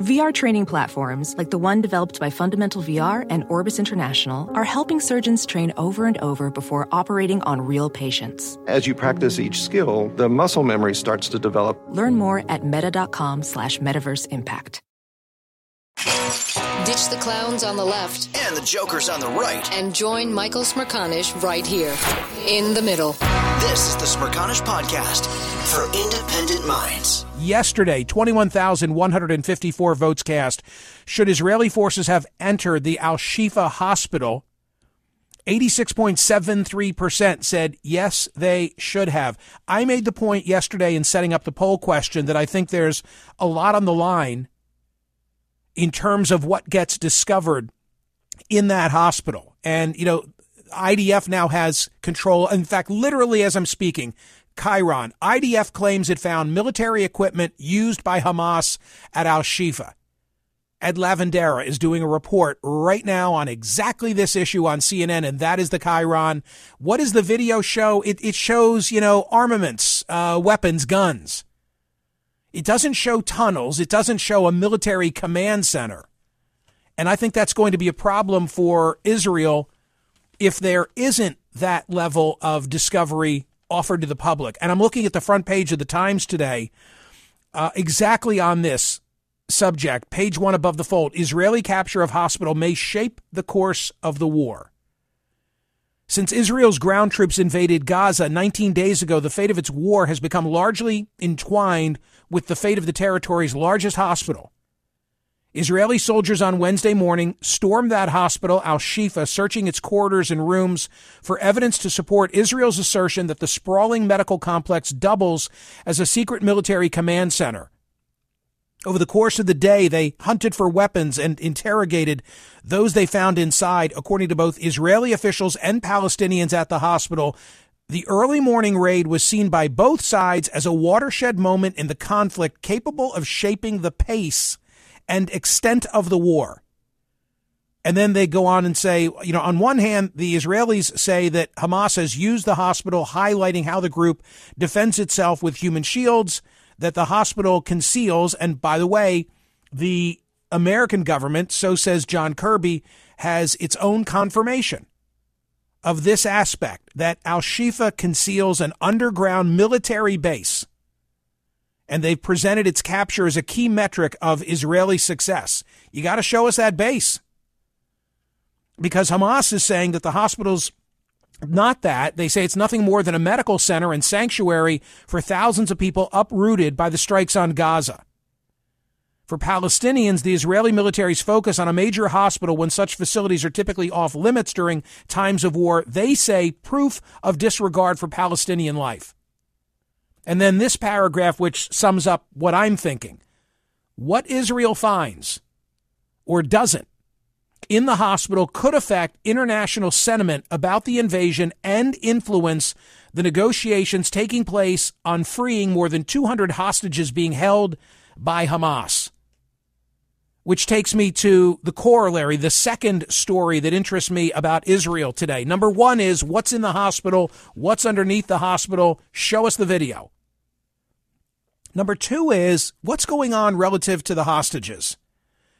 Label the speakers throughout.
Speaker 1: VR training platforms, like the one developed by Fundamental VR and Orbis International, are helping surgeons train over and over before operating on real patients.
Speaker 2: As you practice each skill, the muscle memory starts to develop.
Speaker 1: Learn more at meta.com slash metaverse impact.
Speaker 3: Ditch the clowns on the left
Speaker 4: and the jokers on the right.
Speaker 3: and join Michael Smerconish right here in the middle.
Speaker 4: This is the Smerconish Podcast for independent minds.
Speaker 5: Yesterday, 21,154 votes cast. Should Israeli forces have entered the Al Shifa hospital? 86.73% said yes, they should have. I made the point yesterday in setting up the poll question that I think there's a lot on the line in terms of what gets discovered in that hospital. And, you know, IDF now has control. In fact, literally as I'm speaking, Chiron, IDF claims it found military equipment used by Hamas at Al Shifa. Ed Lavandera is doing a report right now on exactly this issue on CNN, and that is the Chiron. What does the video show? It, it shows, you know, armaments, uh, weapons, guns. It doesn't show tunnels. It doesn't show a military command center. And I think that's going to be a problem for Israel if there isn't that level of discovery offered to the public. And I'm looking at the front page of the Times today, uh, exactly on this subject, page one above the fold Israeli capture of hospital may shape the course of the war. Since Israel's ground troops invaded Gaza 19 days ago, the fate of its war has become largely entwined with the fate of the territory's largest hospital. Israeli soldiers on Wednesday morning stormed that hospital, Al Shifa, searching its corridors and rooms for evidence to support Israel's assertion that the sprawling medical complex doubles as a secret military command center. Over the course of the day, they hunted for weapons and interrogated those they found inside. According to both Israeli officials and Palestinians at the hospital, the early morning raid was seen by both sides as a watershed moment in the conflict capable of shaping the pace and extent of the war. And then they go on and say, you know, on one hand, the Israelis say that Hamas has used the hospital, highlighting how the group defends itself with human shields that the hospital conceals. And by the way, the American government, so says John Kirby, has its own confirmation of this aspect that Al Shifa conceals an underground military base. And they've presented its capture as a key metric of Israeli success. You got to show us that base. Because Hamas is saying that the hospital's not that. They say it's nothing more than a medical center and sanctuary for thousands of people uprooted by the strikes on Gaza. For Palestinians, the Israeli military's focus on a major hospital when such facilities are typically off limits during times of war, they say proof of disregard for Palestinian life. And then this paragraph, which sums up what I'm thinking. What Israel finds or doesn't in the hospital could affect international sentiment about the invasion and influence the negotiations taking place on freeing more than 200 hostages being held by Hamas. Which takes me to the corollary, the second story that interests me about Israel today. Number one is what's in the hospital, what's underneath the hospital. Show us the video. Number two is what's going on relative to the hostages.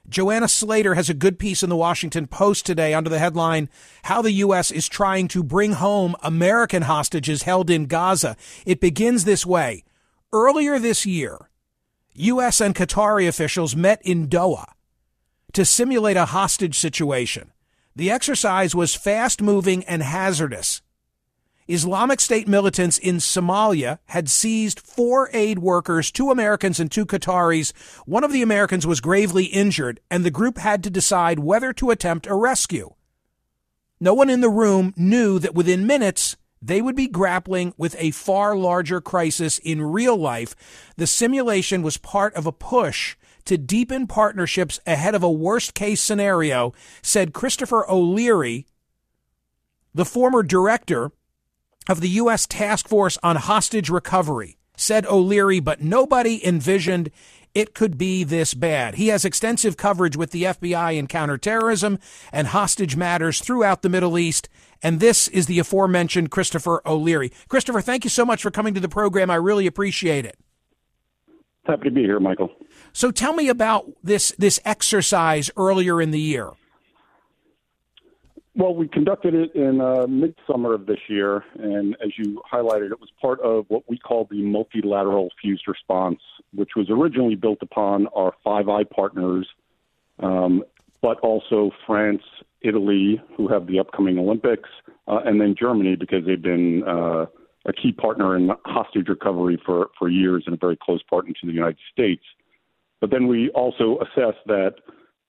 Speaker 5: Joanna Slater has a good piece in the Washington Post today under the headline, How the U.S. is Trying to Bring Home American Hostages Held in Gaza. It begins this way. Earlier this year, U.S. and Qatari officials met in Doha to simulate a hostage situation. The exercise was fast moving and hazardous. Islamic State militants in Somalia had seized four aid workers, two Americans and two Qataris. One of the Americans was gravely injured, and the group had to decide whether to attempt a rescue. No one in the room knew that within minutes, they would be grappling with a far larger crisis in real life. The simulation was part of a push to deepen partnerships ahead of a worst case scenario, said Christopher O'Leary, the former director of the U.S. Task Force on Hostage Recovery. Said O'Leary, but nobody envisioned it could be this bad. He has extensive coverage with the FBI in counterterrorism and hostage matters throughout the Middle East. And this is the aforementioned Christopher O'Leary. Christopher, thank you so much for coming to the program. I really appreciate it.
Speaker 6: Happy to be here, Michael.
Speaker 5: So tell me about this this exercise earlier in the year.
Speaker 6: Well, we conducted it in uh, midsummer of this year, and as you highlighted, it was part of what we call the multilateral fused response, which was originally built upon our Five Eye partners, um, but also France, Italy, who have the upcoming Olympics, uh, and then Germany because they've been uh, a key partner in hostage recovery for, for years and a very close partner to the United States. But then we also assessed that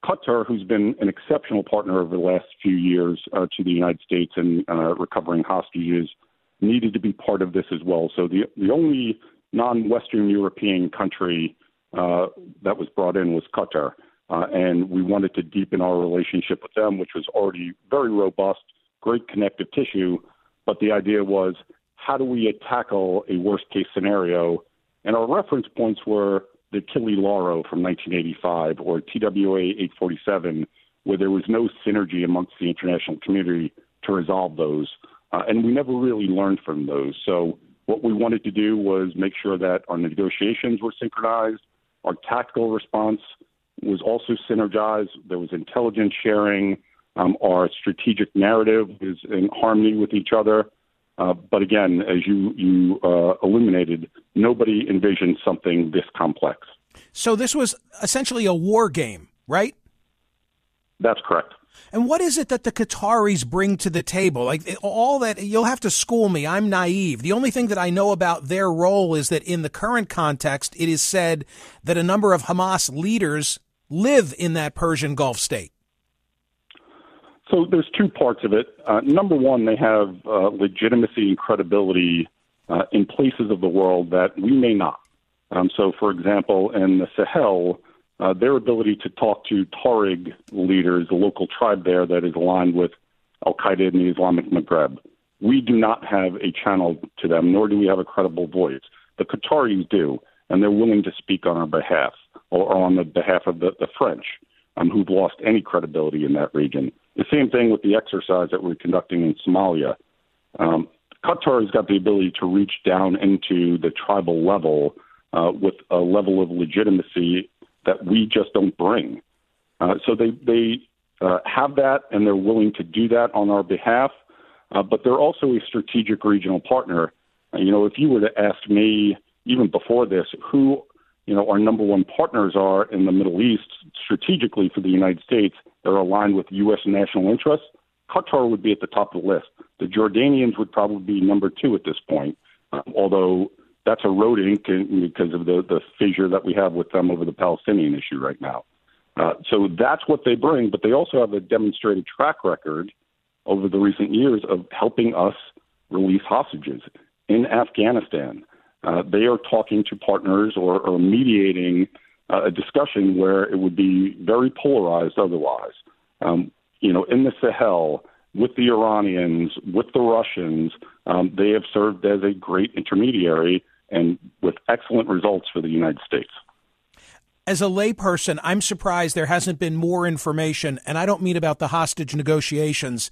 Speaker 6: Qatar, who's been an exceptional partner over the last few years uh, to the United States in uh, recovering hostages, needed to be part of this as well. So the the only non-Western European country uh, that was brought in was Qatar, uh, and we wanted to deepen our relationship with them, which was already very robust, great connective tissue. But the idea was, how do we tackle a worst-case scenario? And our reference points were the Achille Lauro from 1985 or TWA 847, where there was no synergy amongst the international community to resolve those. Uh, and we never really learned from those. So what we wanted to do was make sure that our negotiations were synchronized, our tactical response was also synergized, there was intelligence sharing, um, our strategic narrative was in harmony with each other. Uh, but again, as you you uh, illuminated, nobody envisioned something this complex.
Speaker 5: So this was essentially a war game, right?
Speaker 6: That's correct.
Speaker 5: And what is it that the Qataris bring to the table? Like all that, you'll have to school me. I'm naive. The only thing that I know about their role is that in the current context, it is said that a number of Hamas leaders live in that Persian Gulf state.
Speaker 6: So there's two parts of it. Uh, number one, they have uh, legitimacy and credibility uh, in places of the world that we may not. Um, so, for example, in the Sahel, uh, their ability to talk to Tuareg leaders, the local tribe there that is aligned with Al Qaeda in the Islamic Maghreb, we do not have a channel to them, nor do we have a credible voice. The Qataris do, and they're willing to speak on our behalf or on the behalf of the, the French, um, who've lost any credibility in that region. The same thing with the exercise that we're conducting in Somalia. Um, Qatar has got the ability to reach down into the tribal level uh, with a level of legitimacy that we just don't bring. Uh, so they they uh, have that, and they're willing to do that on our behalf. Uh, but they're also a strategic regional partner. Uh, you know, if you were to ask me even before this, who you know our number one partners are in the Middle East strategically for the United States, they're aligned with U.S. national interests. Qatar would be at the top of the list. The Jordanians would probably be number two at this point, uh, although that's eroding because of the, the fissure that we have with them over the Palestinian issue right now. Uh, so that's what they bring, but they also have a demonstrated track record over the recent years of helping us release hostages in Afghanistan. Uh, they are talking to partners or, or mediating uh, a discussion where it would be very polarized otherwise. Um, you know, in the Sahel, with the Iranians, with the Russians, um, they have served as a great intermediary and with excellent results for the United States.
Speaker 5: As a layperson, I'm surprised there hasn't been more information, and I don't mean about the hostage negotiations.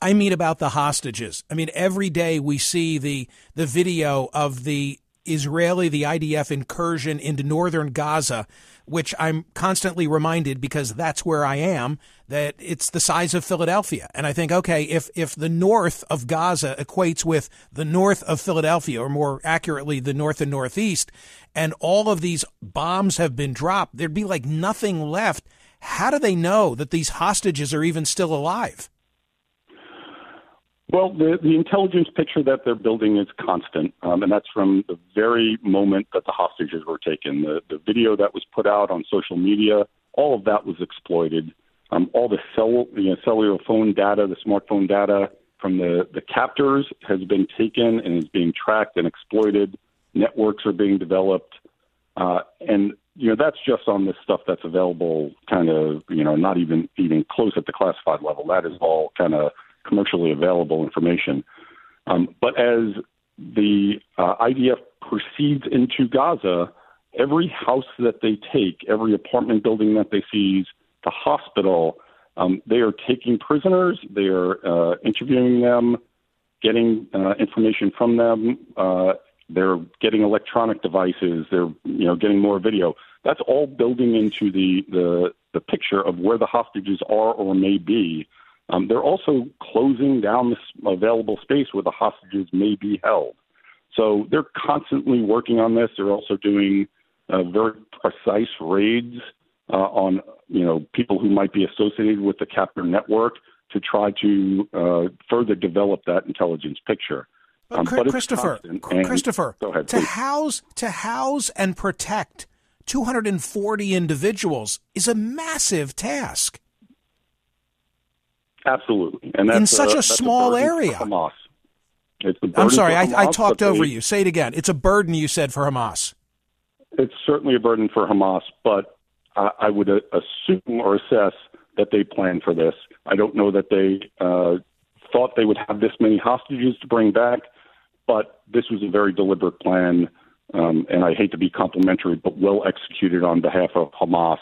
Speaker 5: I mean about the hostages. I mean, every day we see the the video of the Israeli, the IDF incursion into northern Gaza, which I'm constantly reminded because that's where I am, that it's the size of Philadelphia. And I think, okay, if, if the north of Gaza equates with the north of Philadelphia, or more accurately, the north and northeast, and all of these bombs have been dropped, there'd be like nothing left. How do they know that these hostages are even still alive?
Speaker 6: Well, the, the intelligence picture that they're building is constant, um, and that's from the very moment that the hostages were taken. The, the video that was put out on social media, all of that was exploited. Um, all the cell, you know, cellular phone data, the smartphone data from the, the captors has been taken and is being tracked and exploited. Networks are being developed. Uh, and you know that's just on the stuff that's available, kind of you know not even even close at the classified level. That is all kind of commercially available information. Um, but as the uh, IDF proceeds into Gaza, every house that they take, every apartment building that they seize, the hospital, um, they are taking prisoners, they are uh, interviewing them, getting uh, information from them. Uh, they're getting electronic devices. They're you know getting more video. That's all building into the the, the picture of where the hostages are or may be. Um, they're also closing down this available space where the hostages may be held. So they're constantly working on this. They're also doing uh, very precise raids uh, on you know people who might be associated with the captor network to try to uh, further develop that intelligence picture.
Speaker 5: But, um, but Christopher, Christopher, ahead, to house to house and protect 240 individuals is a massive task.
Speaker 6: Absolutely, and
Speaker 5: in such a, a small area.
Speaker 6: Hamas.
Speaker 5: I'm sorry, I, I, talked over they, you. Say it again. It's a burden, you said, for Hamas.
Speaker 6: It's certainly a burden for Hamas, but I, I would uh, assume or assess that they planned for this. I don't know that they uh, thought they would have this many hostages to bring back, but this was a very deliberate plan, um, and I hate to be complimentary, but well executed on behalf of Hamas.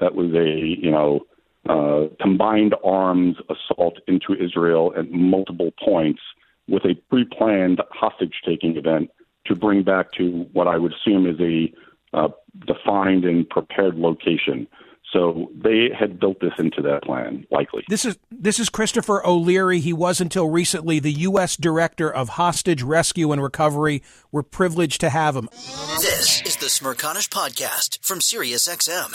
Speaker 6: That was a you know uh, combined arms assault into Israel at multiple points with a pre-planned hostage-taking event to bring back to what I would assume is a uh, defined and prepared location. So they had built this into that plan, likely.
Speaker 5: This is this is Christopher O'Leary. He was until recently the U.S. Director of Hostage Rescue and Recovery. We're privileged to have him.
Speaker 4: This is the Smerconish Podcast from SiriusXM.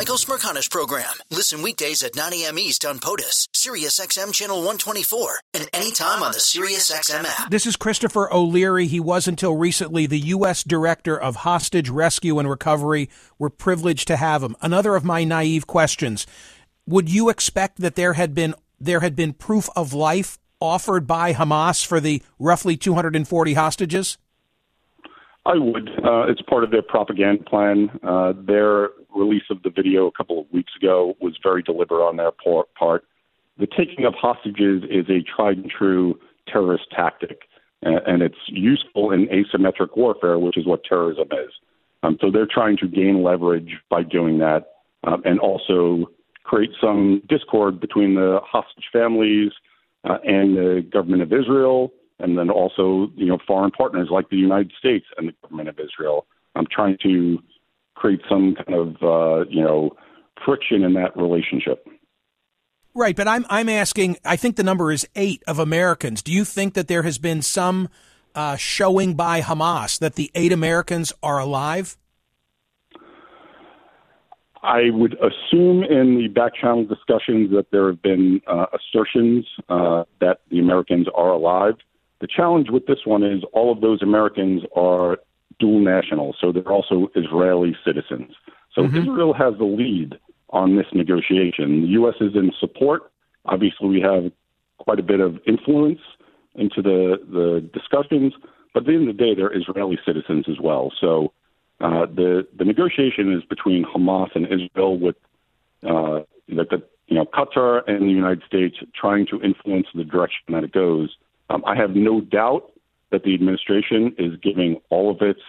Speaker 4: The Michael Smerconish Program. Listen weekdays at 9 a.m. East on POTUS, SiriusXM Channel 124, and anytime on the SiriusXM app.
Speaker 5: This is Christopher O'Leary. He was until recently the U.S. Director of Hostage Rescue and Recovery. We're privileged to have him. Another of my naive questions. Would you expect that there had been there had been proof of life offered by Hamas for the roughly 240 hostages?
Speaker 6: I would. Uh, it's part of their propaganda plan. Uh, their release of the video a couple of weeks ago was very deliberate on their part. The taking of hostages is a tried and true terrorist tactic, and it's useful in asymmetric warfare, which is what terrorism is. Um, so they're trying to gain leverage by doing that, um, and also create some discord between the hostage families uh, and the government of Israel and then also you know foreign partners like the United States and the government of Israel. I'm trying to create some kind of uh, you know friction in that relationship.
Speaker 5: Right, but I'm I'm asking. I think the number is eight of Americans. Do you think that there has been some uh, showing by Hamas that the eight Americans are alive?
Speaker 6: I would assume in the back channel discussions that there have been uh, assertions uh, that the Americans are alive. The challenge with this one is all of those Americans are dual nationals, so they're also Israeli citizens. So mm-hmm. Israel has the lead on this negotiation. The U.S. is in support. Obviously, we have quite a bit of influence into the, the discussions, but at the end of the day, they're Israeli citizens as well. So uh, the the negotiation is between Hamas and Israel, with uh, that the you know Qatar and the United States trying to influence the direction that it goes. Um, I have no doubt that the administration is giving all of its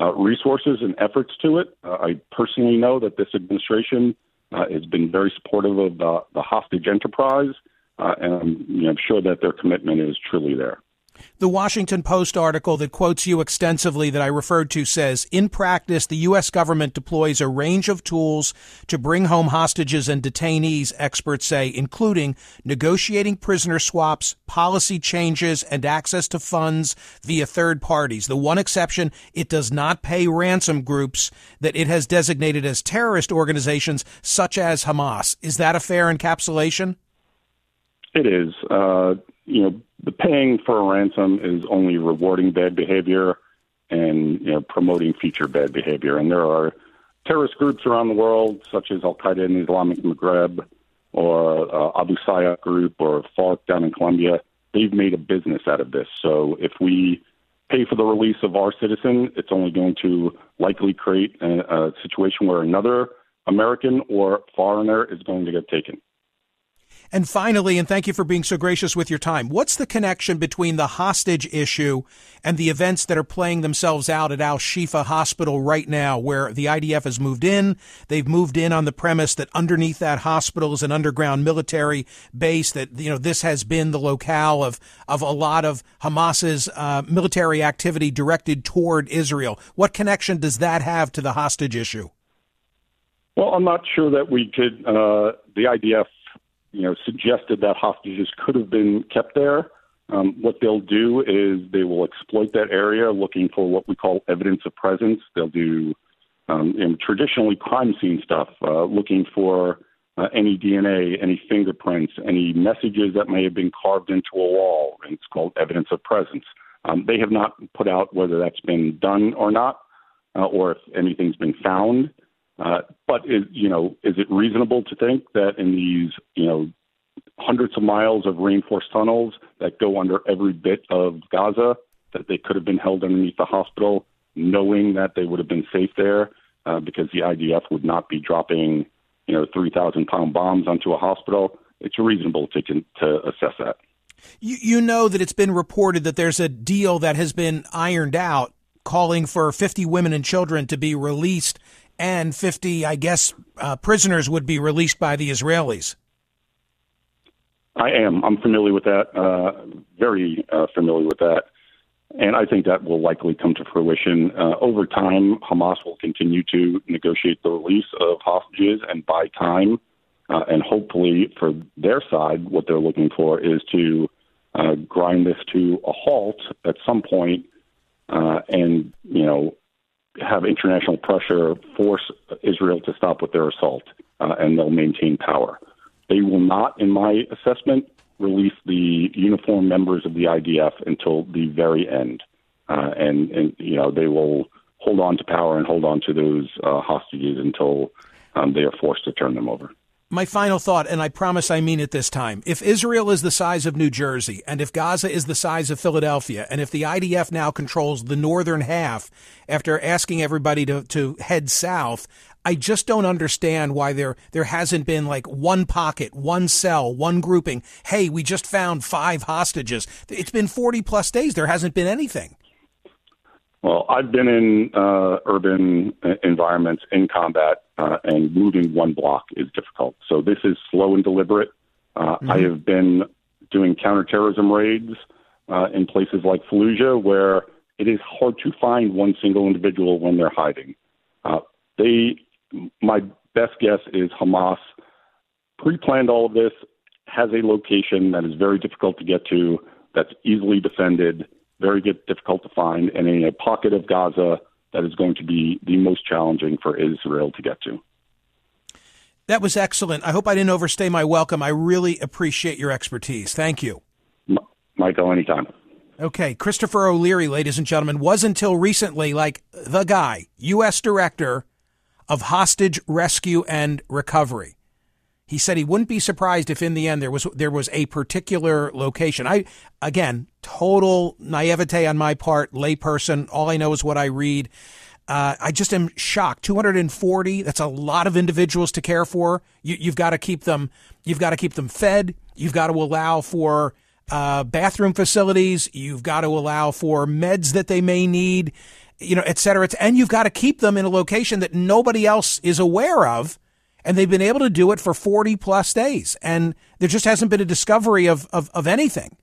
Speaker 6: uh, resources and efforts to it. Uh, I personally know that this administration uh, has been very supportive of the, the hostage enterprise, uh, and I'm, you know, I'm sure that their commitment is truly there.
Speaker 5: The Washington Post article that quotes you extensively that I referred to says, in practice, the U.S. government deploys a range of tools to bring home hostages and detainees, experts say, including negotiating prisoner swaps, policy changes, and access to funds via third parties. The one exception, it does not pay ransom groups that it has designated as terrorist organizations such as Hamas. Is that a fair encapsulation?
Speaker 6: It is. Uh, you know, the paying for a ransom is only rewarding bad behavior and you know, promoting future bad behavior. And there are terrorist groups around the world, such as Al Qaeda in Islamic Maghreb, or uh, Abu Sayyaf group, or FARC down in Colombia. They've made a business out of this. So if we pay for the release of our citizen, it's only going to likely create a, a situation where another American or foreigner is going to get taken.
Speaker 5: And finally, and thank you for being so gracious with your time, what's the connection between the hostage issue and the events that are playing themselves out at Al Shifa Hospital right now, where the IDF has moved in? They've moved in on the premise that underneath that hospital is an underground military base, that, you know, this has been the locale of, of a lot of Hamas's uh, military activity directed toward Israel. What connection does that have to the hostage issue?
Speaker 6: Well, I'm not sure that we could. Uh, the IDF you know, suggested that hostages could have been kept there. Um, what they'll do is they will exploit that area, looking for what we call evidence of presence. They'll do um, in traditionally crime scene stuff, uh, looking for uh, any DNA, any fingerprints, any messages that may have been carved into a wall. And it's called evidence of presence. Um, they have not put out whether that's been done or not, uh, or if anything's been found. Uh, but is, you know, is it reasonable to think that in these you know hundreds of miles of reinforced tunnels that go under every bit of Gaza that they could have been held underneath the hospital, knowing that they would have been safe there uh, because the IDF would not be dropping you know three thousand pound bombs onto a hospital? It's reasonable to to assess that.
Speaker 5: You, you know that it's been reported that there's a deal that has been ironed out calling for 50 women and children to be released and 50, I guess, uh, prisoners would be released by the Israelis.
Speaker 6: I am. I'm familiar with that. Uh, very uh, familiar with that. And I think that will likely come to fruition. Uh, over time, Hamas will continue to negotiate the release of hostages and buy time. Uh, and hopefully, for their side, what they're looking for is to uh, grind this to a halt at some point, uh, and you know have international pressure force Israel to stop with their assault, uh, and they'll maintain power. They will not, in my assessment, release the uniformed members of the IDF until the very end, uh, and and you know they will hold on to power and hold on to those uh, hostages until um, they are forced to turn them over
Speaker 5: my final thought, and I promise I mean it this time. If Israel is the size of New Jersey, and if Gaza is the size of Philadelphia, and if the IDF now controls the northern half after asking everybody to, to head south, I just don't understand why there there hasn't been like one pocket, one cell, one grouping. Hey, we just found five hostages. It's been 40 plus days. There hasn't been anything.
Speaker 6: Well, I've been in uh, urban environments in combat, uh, and moving one block is difficult. So this is slow and deliberate. Uh, mm-hmm. I have been doing counterterrorism raids uh, in places like Fallujah, where it is hard to find one single individual when they're hiding. Uh, they, my best guess is Hamas pre-planned all of this, has a location that is very difficult to get to, that's easily defended very difficult to find, and in a pocket of Gaza that is going to be the most challenging for Israel to get to.
Speaker 5: That was excellent. I hope I didn't overstay my welcome. I really appreciate your expertise. Thank you.
Speaker 6: Michael, anytime.
Speaker 5: Okay, Christopher O'Leary, ladies and gentlemen, was until recently like the guy, U.S. Director of Hostage Rescue and Recovery. He said he wouldn't be surprised if in the end there was there was a particular location. I again, total naivete on my part, layperson. All I know is what I read. Uh, I just am shocked. 240. That's a lot of individuals to care for. You, you've got to keep them. You've got to keep them fed. You've got to allow for uh, bathroom facilities. You've got to allow for meds that they may need, you know, et cetera. And you've got to keep them in a location that nobody else is aware of. And they've been able to do it for 40 plus days. And there just hasn't been a discovery of, of, of anything.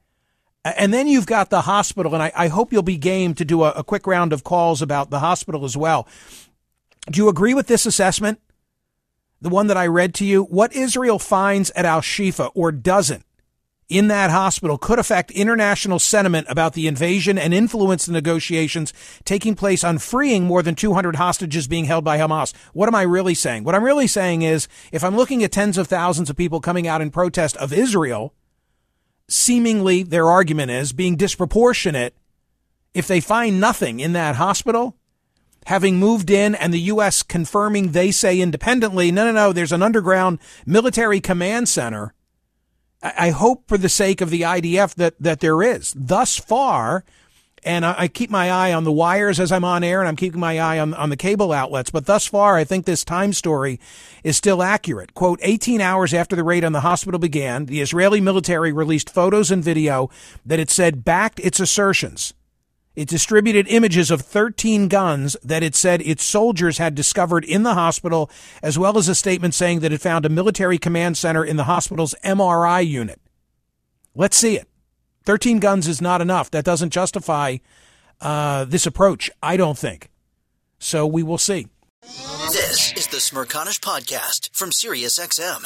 Speaker 5: And then you've got the hospital, and I, I hope you'll be game to do a, a quick round of calls about the hospital as well. Do you agree with this assessment? The one that I read to you? What Israel finds at Al Shifa or doesn't in that hospital could affect international sentiment about the invasion and influence the negotiations taking place on freeing more than 200 hostages being held by Hamas. What am I really saying? What I'm really saying is if I'm looking at tens of thousands of people coming out in protest of Israel, seemingly their argument is being disproportionate if they find nothing in that hospital having moved in and the U.S. confirming they say independently, no, no, no, there's an underground military command center. I, hope for the sake of the IDF that, that there is. Thus far, and I, keep my eye on the wires as I'm on air, and I'm keeping my eye on, on the cable outlets. But thus far, I think this time story is still accurate. Quote, 18 hours after the raid on the hospital began, the Israeli military released photos and video that it said backed its assertions. It distributed images of 13 guns that it said its soldiers had discovered in the hospital, as well as a statement saying that it found a military command center in the hospital's MRI unit. Let's see it. 13 guns is not enough. That doesn't justify uh, this approach, I don't think. So we will see.
Speaker 4: This is the Smerconish Podcast from SiriusXM.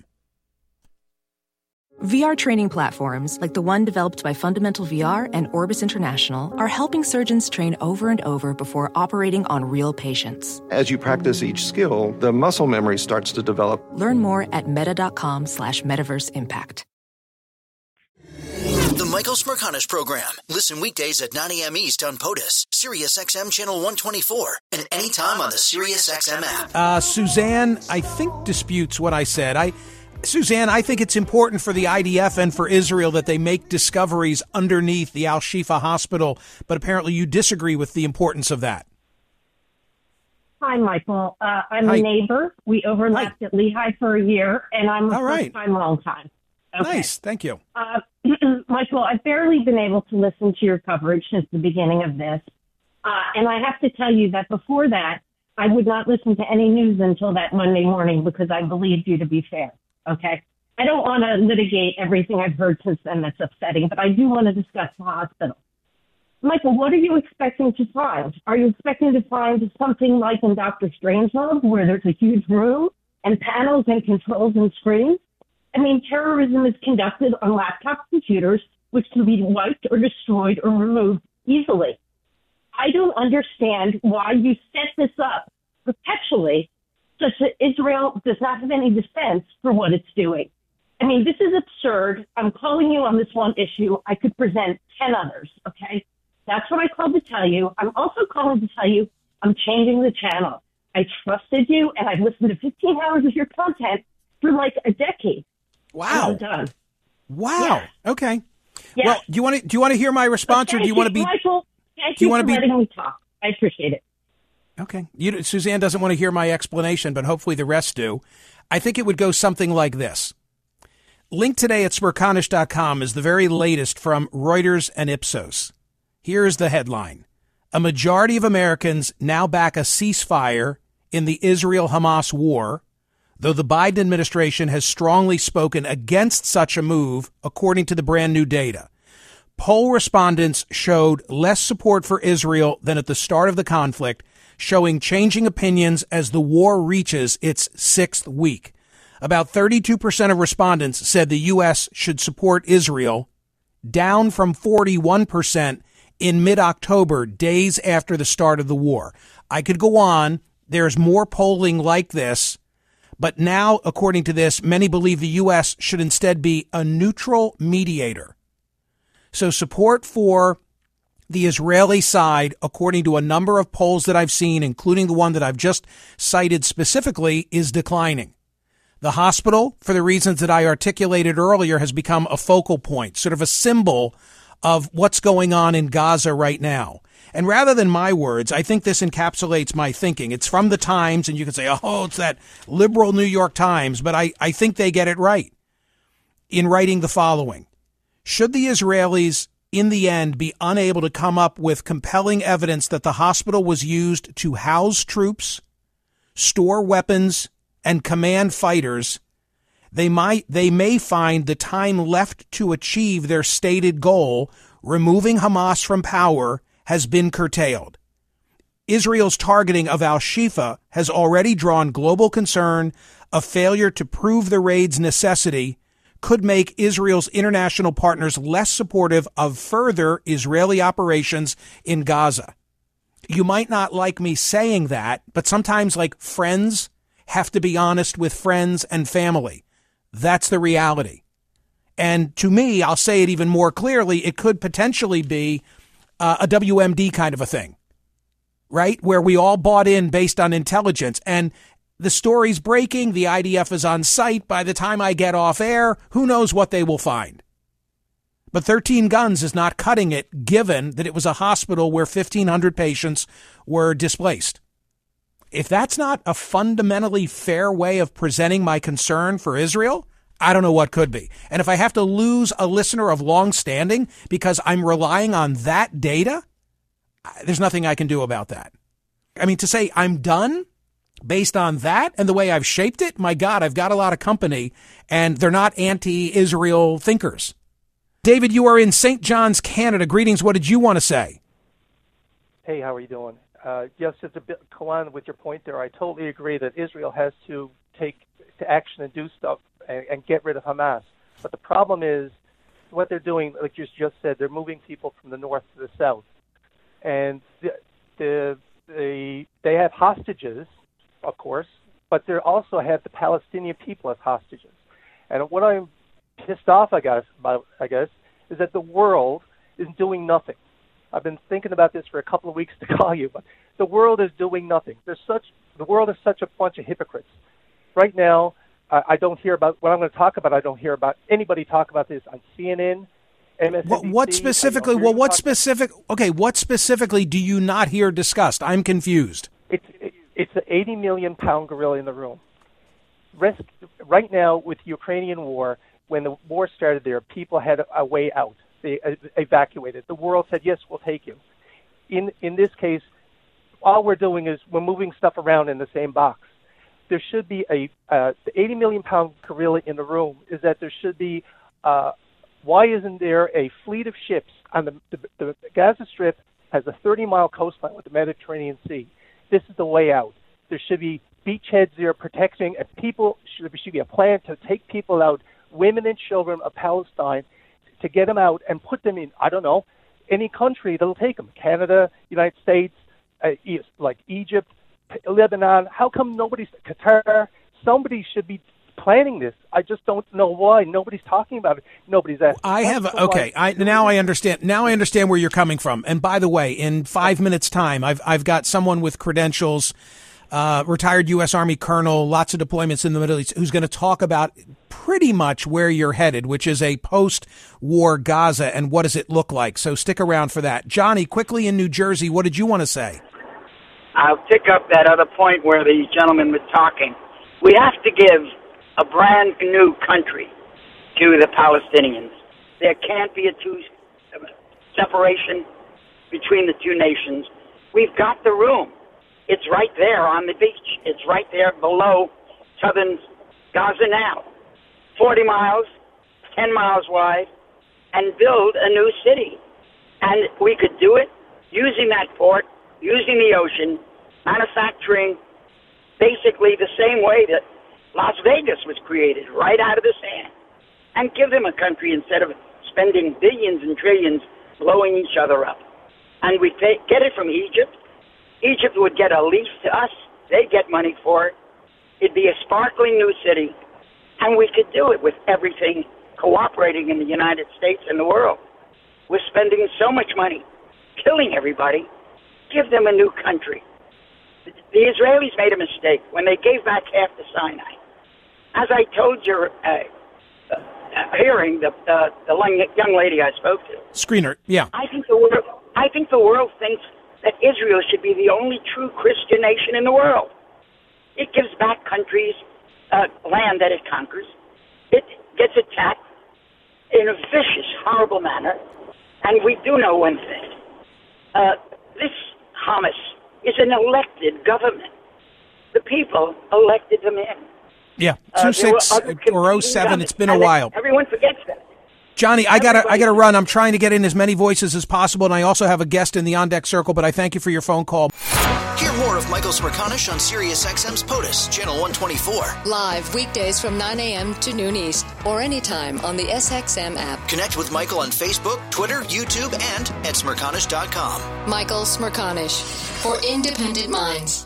Speaker 1: VR training platforms, like the one developed by Fundamental VR and Orbis International, are helping surgeons train over and over before operating on real patients.
Speaker 2: As you practice each skill, the muscle memory starts to develop.
Speaker 1: Learn more at meta.com slash metaverse impact.
Speaker 4: The Michael Smerconish Program. Listen weekdays at 9 a.m. East on POTUS, SiriusXM Channel 124, and anytime on the SiriusXM app.
Speaker 5: Uh, Suzanne, I think, disputes what I said. I Suzanne, I think it's important for the IDF and for Israel that they make discoveries underneath the Al Shifa hospital, but apparently you disagree with the importance of that.
Speaker 7: Hi, Michael. Uh, I'm Hi. a neighbor. We overlapped Hi. at Lehigh for a year, and I'm a All right. time, long time.
Speaker 5: Okay. Nice. Thank you. Uh,
Speaker 7: Michael, I've barely been able to listen to your coverage since the beginning of this. Uh, and I have to tell you that before that, I would not listen to any news until that Monday morning because I believed you to be fair. Okay. I don't want to litigate everything I've heard since then that's upsetting, but I do want to discuss the hospital. Michael, what are you expecting to find? Are you expecting to find something like in Dr. Strangelove, where there's a huge room and panels and controls and screens? I mean, terrorism is conducted on laptop computers, which can be wiped or destroyed or removed easily. I don't understand why you set this up perpetually such that Israel does not have any defense for what it's doing. I mean, this is absurd. I'm calling you on this one issue. I could present 10 others, okay? That's what I called to tell you. I'm also calling to tell you I'm changing the channel. I trusted you and I've listened to 15 hours of your content for like a decade.
Speaker 5: Wow.
Speaker 7: Done.
Speaker 5: Wow. Okay. Yes. Well, do you want to do you want to hear my response, okay, or do you want to be?
Speaker 7: Michael, Thank you, you want to be letting me talk. I appreciate it.
Speaker 5: Okay. You, Suzanne doesn't want to hear my explanation, but hopefully the rest do. I think it would go something like this. Link today at smerconish.com is the very latest from Reuters and Ipsos. Here's the headline. A majority of Americans now back a ceasefire in the Israel Hamas war, though the Biden administration has strongly spoken against such a move, according to the brand new data. Poll respondents showed less support for Israel than at the start of the conflict, showing changing opinions as the war reaches its sixth week. About 32% of respondents said the U.S. should support Israel, down from 41% in mid October, days after the start of the war. I could go on. There's more polling like this. But now, according to this, many believe the U.S. should instead be a neutral mediator. So support for the Israeli side, according to a number of polls that I've seen, including the one that I've just cited specifically, is declining. The hospital, for the reasons that I articulated earlier, has become a focal point, sort of a symbol of what's going on in Gaza right now. And rather than my words, I think this encapsulates my thinking. It's from the Times, and you can say, oh, it's that liberal New York Times, but I, I think they get it right in writing the following. Should the Israelis in the end be unable to come up with compelling evidence that the hospital was used to house troops, store weapons, and command fighters, they might they may find the time left to achieve their stated goal, removing Hamas from power, has been curtailed. Israel's targeting of Al Shifa has already drawn global concern. A failure to prove the raid's necessity could make Israel's international partners less supportive of further Israeli operations in Gaza. You might not like me saying that, but sometimes, like friends, have to be honest with friends and family. That's the reality. And to me, I'll say it even more clearly, it could potentially be uh, a WMD kind of a thing, right? Where we all bought in based on intelligence. And the story's breaking. The IDF is on site. By the time I get off air, who knows what they will find. But 13 guns is not cutting it, given that it was a hospital where 1,500 patients were displaced. If that's not a fundamentally fair way of presenting my concern for Israel, I don't know what could be. And if I have to lose a listener of long standing because I'm relying on that data, there's nothing I can do about that. I mean, to say I'm done based on that and the way I've shaped it, my God, I've got a lot of company and they're not anti Israel thinkers. David, you are in St. John's, Canada. Greetings. What did you want to say?
Speaker 8: Hey, how are you doing? Uh, yes, just a bit on with your point there. I totally agree that Israel has to take to action and do stuff and, and get rid of Hamas. But the problem is what they're doing, like you just said, they're moving people from the north to the south, and the, the, the they have hostages of course, but they also have the Palestinian people as hostages. And what I'm pissed off, I guess, about, I guess, is that the world is doing nothing. I've been thinking about this for a couple of weeks to call you, but the world is doing nothing. There's such the world is such a bunch of hypocrites. Right now, I, I don't hear about what I'm going to talk about. I don't hear about anybody talk about this on CNN. MSNBC,
Speaker 5: what, what specifically? Well, what specific? Okay, what specifically do you not hear discussed? I'm confused.
Speaker 8: It's it, it's the 80 million pound gorilla in the room. Rest, right now, with the Ukrainian war, when the war started there, people had a way out. They evacuated. The world said, yes, we'll take you. In, in this case, all we're doing is we're moving stuff around in the same box. There should be a uh, the 80 million pound gorilla in the room is that there should be uh, why isn't there a fleet of ships on the, the, the Gaza Strip has a 30 mile coastline with the Mediterranean Sea this is the way out. There should be beachheads there protecting, and people should, there should be a plan to take people out, women and children of Palestine, to get them out and put them in, I don't know, any country that'll take them. Canada, United States, uh, like Egypt, Lebanon. How come nobody's Qatar? Somebody should be planning this. I just don't know why nobody's talking about it. Nobody's asking.
Speaker 5: I have okay. I now I understand. Now I understand where you're coming from. And by the way, in five minutes' time, I've I've got someone with credentials. Uh, retired U.S. Army colonel, lots of deployments in the Middle East, who's going to talk about pretty much where you're headed, which is a post war Gaza and what does it look like. So stick around for that. Johnny, quickly in New Jersey, what did you want to say?
Speaker 9: I'll pick up that other point where the gentleman was talking. We have to give a brand new country to the Palestinians. There can't be a two separation between the two nations. We've got the room. It's right there on the beach. It's right there below southern Gaza now. 40 miles, 10 miles wide, and build a new city. And we could do it using that port, using the ocean, manufacturing basically the same way that Las Vegas was created, right out of the sand. And give them a country instead of spending billions and trillions blowing each other up. And we pay, get it from Egypt. Egypt would get a lease to us. They'd get money for it. It'd be a sparkling new city, and we could do it with everything cooperating in the United States and the world. We're spending so much money killing everybody. Give them a new country. The Israelis made a mistake when they gave back half the Sinai. As I told your uh, uh, hearing, the, uh, the young lady I spoke to.
Speaker 5: Screener, yeah.
Speaker 9: I think the world. I think the world thinks that Israel should be the only true Christian nation in the world. It gives back countries uh, land that it conquers. It gets attacked in a vicious, horrible manner. And we do know one thing. Uh, this Hamas is an elected government. The people elected them in.
Speaker 5: Yeah, uh, two six or oh seven. It's been a while.
Speaker 9: Everyone forgets that.
Speaker 5: Johnny, I gotta I gotta run. I'm trying to get in as many voices as possible, and I also have a guest in the on deck circle. But I thank you for your phone call.
Speaker 4: Hear more of Michael Smerconish on SiriusXM's POTUS Channel 124.
Speaker 3: Live weekdays from 9 a.m. to noon East, or anytime on the SXM app.
Speaker 4: Connect with Michael on Facebook, Twitter, YouTube, and at Smerconish.com.
Speaker 3: Michael Smerconish for independent minds.